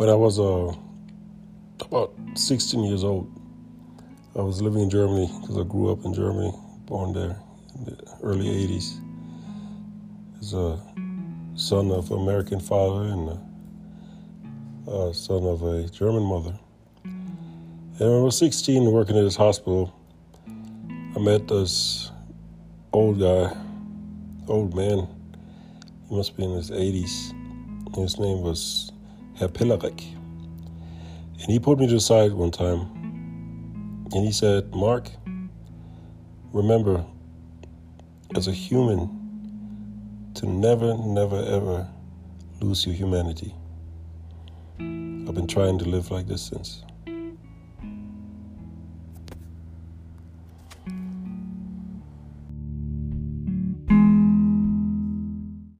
When I was uh, about 16 years old, I was living in Germany because I grew up in Germany, born there in the early 80s. As a son of an American father and a, a son of a German mother. And when I was 16, working at this hospital, I met this old guy, old man. He must be in his 80s. His name was Apillarek. And he put me to the side one time and he said, Mark, remember, as a human, to never, never, ever lose your humanity. I've been trying to live like this since.